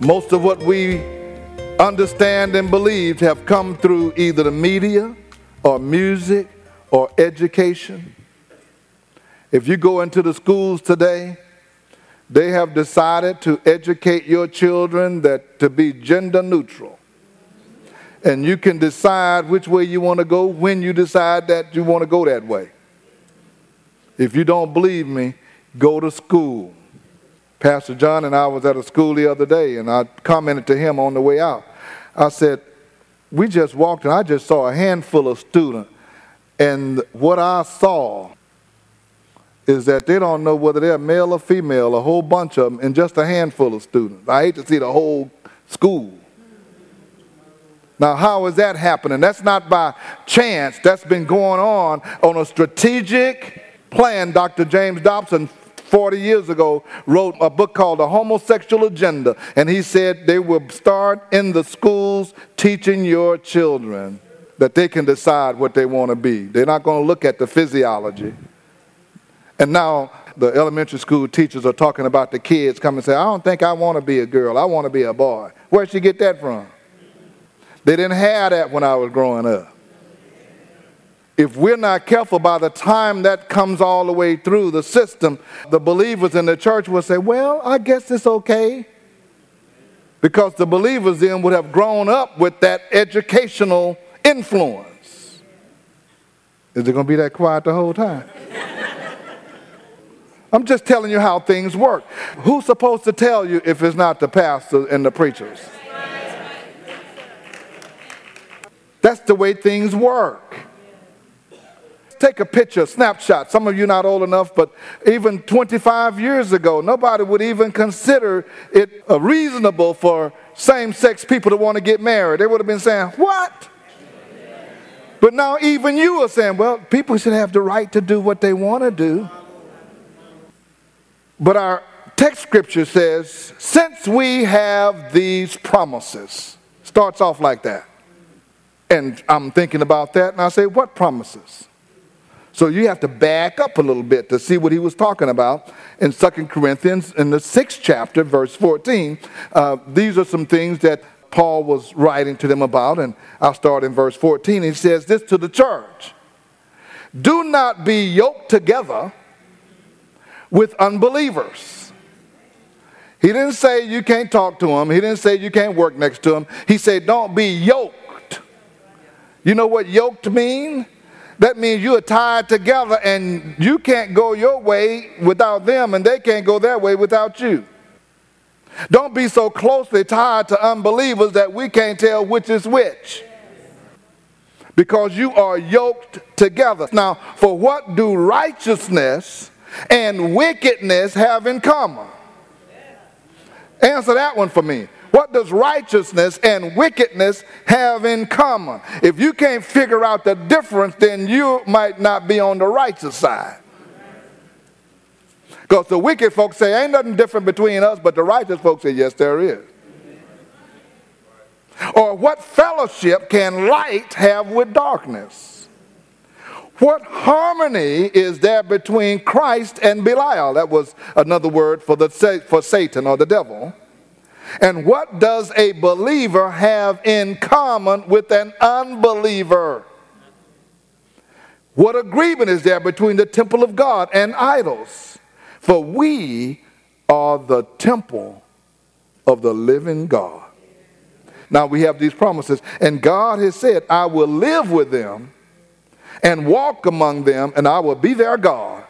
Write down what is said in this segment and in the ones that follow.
Most of what we understand and believe have come through either the media or music or education. If you go into the schools today, they have decided to educate your children that to be gender neutral. And you can decide which way you want to go when you decide that you want to go that way. If you don't believe me, go to school. Pastor John and I was at a school the other day, and I commented to him on the way out. I said, We just walked, and I just saw a handful of students, and what I saw is that they don't know whether they're male or female, a whole bunch of them, and just a handful of students. I hate to see the whole school. Now, how is that happening? That's not by chance. That's been going on on a strategic plan. Dr. James Dobson 40 years ago, wrote a book called The Homosexual Agenda. And he said they will start in the schools teaching your children that they can decide what they want to be. They're not going to look at the physiology. And now the elementary school teachers are talking about the kids come and say, I don't think I want to be a girl. I want to be a boy. Where'd she get that from? They didn't have that when I was growing up if we're not careful, by the time that comes all the way through the system, the believers in the church will say, Well, I guess it's okay. Because the believers then would have grown up with that educational influence. Is it going to be that quiet the whole time? I'm just telling you how things work. Who's supposed to tell you if it's not the pastor and the preachers? That's the way things work take a picture, snapshot. Some of you not old enough, but even 25 years ago, nobody would even consider it uh, reasonable for same sex people to want to get married. They would have been saying, What? But now even you are saying, Well, people should have the right to do what they want to do. But our text scripture says, Since we have these promises, starts off like that. And I'm thinking about that, and I say, What promises? So you have to back up a little bit to see what he was talking about in Second Corinthians in the sixth chapter, verse 14. Uh, these are some things that Paul was writing to them about, and I'll start in verse 14. He says this to the church Do not be yoked together with unbelievers. He didn't say you can't talk to them, he didn't say you can't work next to them. He said, Don't be yoked. You know what yoked mean? That means you are tied together and you can't go your way without them and they can't go their way without you. Don't be so closely tied to unbelievers that we can't tell which is which. Because you are yoked together. Now, for what do righteousness and wickedness have in common? Answer that one for me. What does righteousness and wickedness have in common? If you can't figure out the difference, then you might not be on the righteous side. Because the wicked folks say, ain't nothing different between us, but the righteous folks say, yes, there is. Or what fellowship can light have with darkness? What harmony is there between Christ and Belial? That was another word for, the, for Satan or the devil. And what does a believer have in common with an unbeliever? What agreement is there between the temple of God and idols? For we are the temple of the living God. Now we have these promises. And God has said, I will live with them and walk among them, and I will be their God,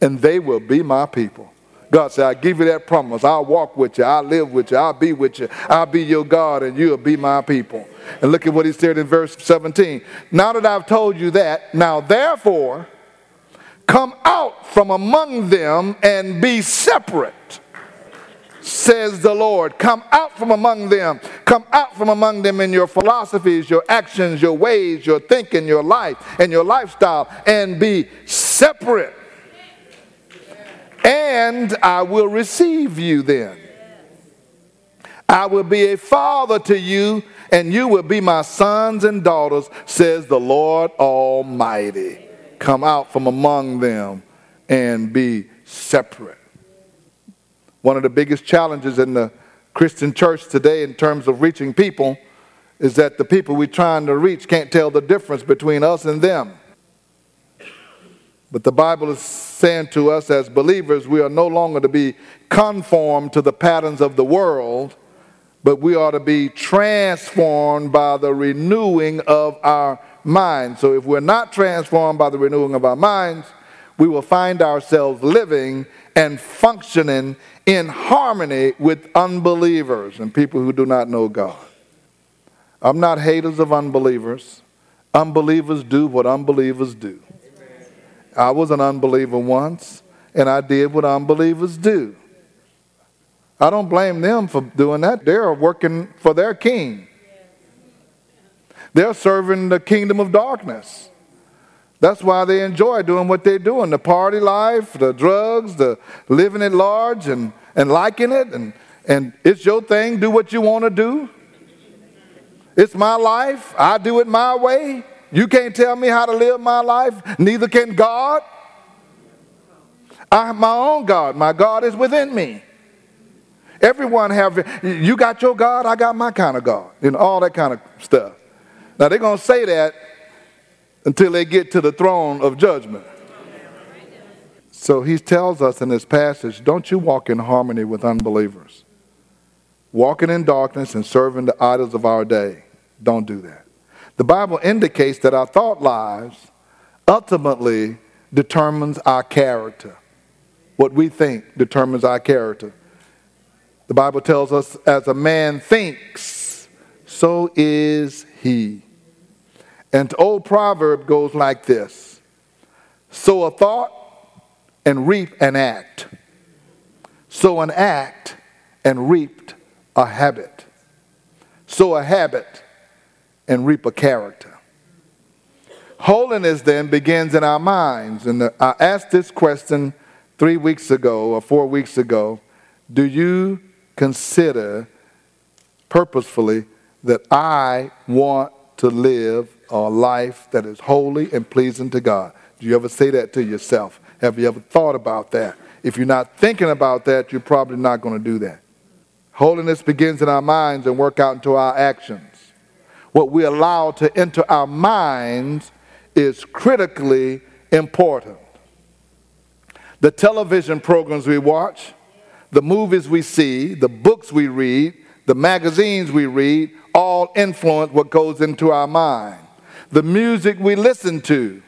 and they will be my people. God said, I give you that promise. I'll walk with you. I'll live with you. I'll be with you. I'll be your God, and you'll be my people. And look at what he said in verse 17. Now that I've told you that, now therefore, come out from among them and be separate says the Lord. Come out from among them. Come out from among them in your philosophies, your actions, your ways, your thinking, your life, and your lifestyle, and be separate. And I will receive you then. I will be a father to you, and you will be my sons and daughters, says the Lord Almighty. Come out from among them and be separate. One of the biggest challenges in the Christian church today, in terms of reaching people, is that the people we're trying to reach can't tell the difference between us and them. But the Bible is saying to us as believers, we are no longer to be conformed to the patterns of the world, but we are to be transformed by the renewing of our minds. So if we're not transformed by the renewing of our minds, we will find ourselves living and functioning in harmony with unbelievers and people who do not know God. I'm not haters of unbelievers. Unbelievers do what unbelievers do. I was an unbeliever once, and I did what unbelievers do. I don't blame them for doing that. They're working for their king, they're serving the kingdom of darkness. That's why they enjoy doing what they're doing the party life, the drugs, the living at large, and, and liking it. And, and it's your thing, do what you want to do. It's my life, I do it my way. You can't tell me how to live my life, neither can God. I have my own God. My God is within me. Everyone have you got your God, I got my kind of God, and all that kind of stuff. Now they're gonna say that until they get to the throne of judgment. So he tells us in this passage don't you walk in harmony with unbelievers. Walking in darkness and serving the idols of our day. Don't do that. The Bible indicates that our thought lives ultimately determines our character. What we think determines our character. The Bible tells us, as a man thinks, so is he. And old proverb goes like this sow a thought and reap an act. Sow an act and reap a habit. Sow a habit and reap a character. Holiness then begins in our minds. And I asked this question three weeks ago or four weeks ago Do you consider purposefully that I want to live a life that is holy and pleasing to God. Do you ever say that to yourself? Have you ever thought about that? If you're not thinking about that, you're probably not going to do that. Holiness begins in our minds and work out into our actions. What we allow to enter our minds is critically important. The television programs we watch, the movies we see, the books we read, the magazines we read, all influence what goes into our mind the music we listen to.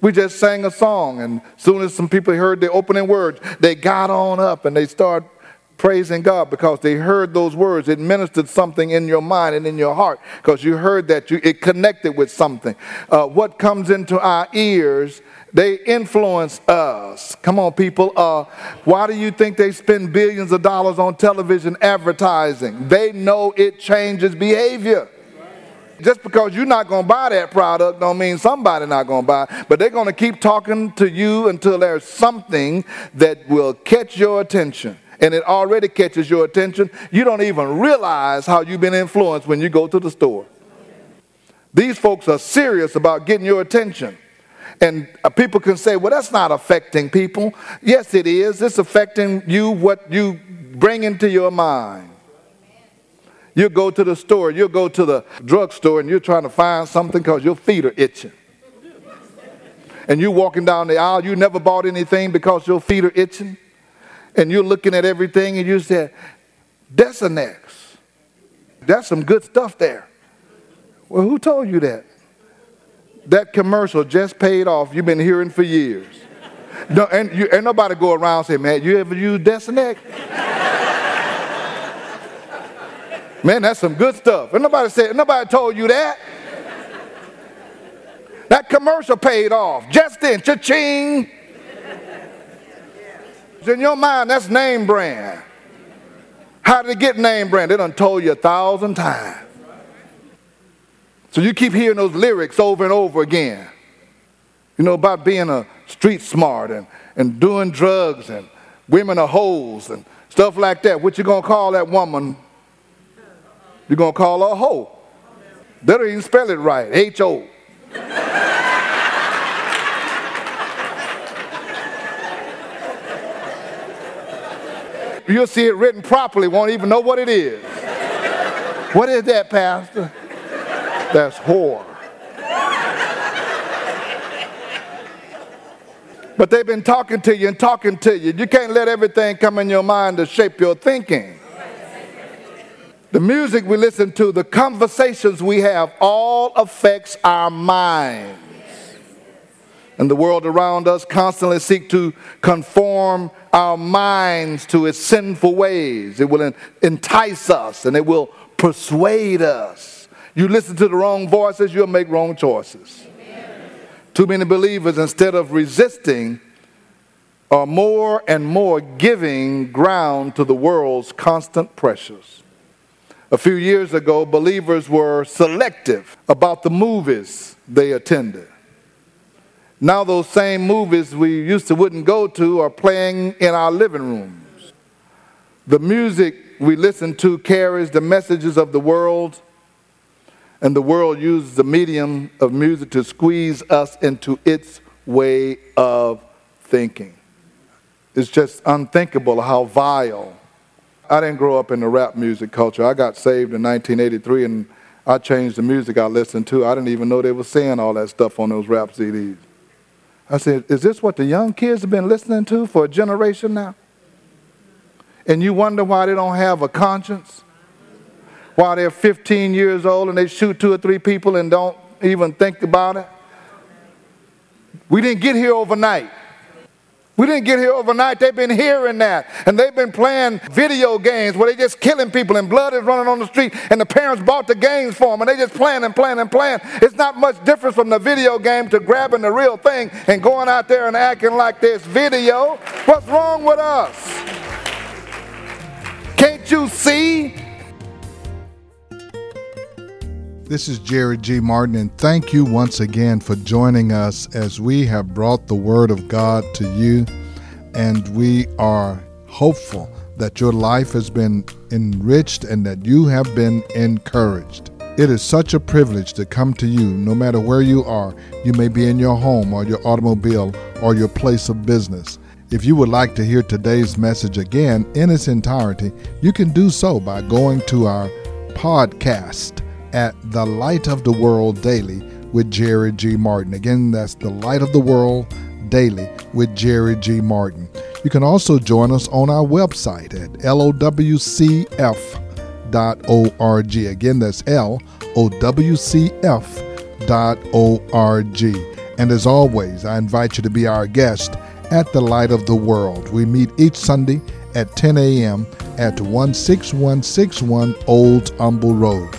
We just sang a song, and soon as some people heard the opening words, they got on up and they started praising God because they heard those words. It ministered something in your mind and in your heart because you heard that you, it connected with something. Uh, what comes into our ears, they influence us. Come on, people. Uh, why do you think they spend billions of dollars on television advertising? They know it changes behavior just because you're not going to buy that product don't mean somebody not going to buy but they're going to keep talking to you until there's something that will catch your attention and it already catches your attention you don't even realize how you've been influenced when you go to the store. These folks are serious about getting your attention. And uh, people can say well that's not affecting people. Yes it is. It's affecting you what you bring into your mind. You go to the store, you go to the drugstore, and you're trying to find something because your feet are itching. And you're walking down the aisle, you never bought anything because your feet are itching. And you're looking at everything and you say, Desenex. That's some good stuff there. Well, who told you that? That commercial just paid off. You've been hearing for years. No, and you, ain't nobody go around say, man, you ever use Desenex? man, that's some good stuff. And nobody said, nobody told you that. That commercial paid off just then, cha-ching. In your mind, that's name brand. How did it get name brand? They done told you a thousand times. So you keep hearing those lyrics over and over again. You know, about being a street smart and, and doing drugs and women are hoes and stuff like that. What you gonna call that woman? You're gonna call her a hoe. They don't even spell it right. H-O. You'll see it written properly, won't even know what it is. What is that, Pastor? That's whore. But they've been talking to you and talking to you. You can't let everything come in your mind to shape your thinking. The music we listen to, the conversations we have, all affects our minds. And the world around us constantly seek to conform our minds to its sinful ways. It will entice us and it will persuade us. You listen to the wrong voices, you'll make wrong choices. Amen. Too many believers, instead of resisting, are more and more giving ground to the world's constant pressures. A few years ago, believers were selective about the movies they attended. Now those same movies we used to wouldn't go to are playing in our living rooms. The music we listen to carries the messages of the world, and the world uses the medium of music to squeeze us into its way of thinking. It's just unthinkable how vile. I didn't grow up in the rap music culture. I got saved in 1983 and I changed the music I listened to. I didn't even know they were saying all that stuff on those rap CDs. I said, Is this what the young kids have been listening to for a generation now? And you wonder why they don't have a conscience? Why they're 15 years old and they shoot two or three people and don't even think about it? We didn't get here overnight. We didn't get here overnight. They've been hearing that. And they've been playing video games where they're just killing people and blood is running on the street and the parents bought the games for them and they just playing and playing and playing. It's not much difference from the video game to grabbing the real thing and going out there and acting like this video. What's wrong with us? Can't you see This is Jerry G. Martin, and thank you once again for joining us as we have brought the Word of God to you. And we are hopeful that your life has been enriched and that you have been encouraged. It is such a privilege to come to you no matter where you are. You may be in your home or your automobile or your place of business. If you would like to hear today's message again in its entirety, you can do so by going to our podcast at The Light of the World Daily with Jerry G. Martin. Again, that's The Light of the World Daily with Jerry G. Martin. You can also join us on our website at lowcf.org. Again, that's lowcf.org. And as always, I invite you to be our guest at the Light of the World. We meet each Sunday at 10 a.m. at 16161 Old Humble Road.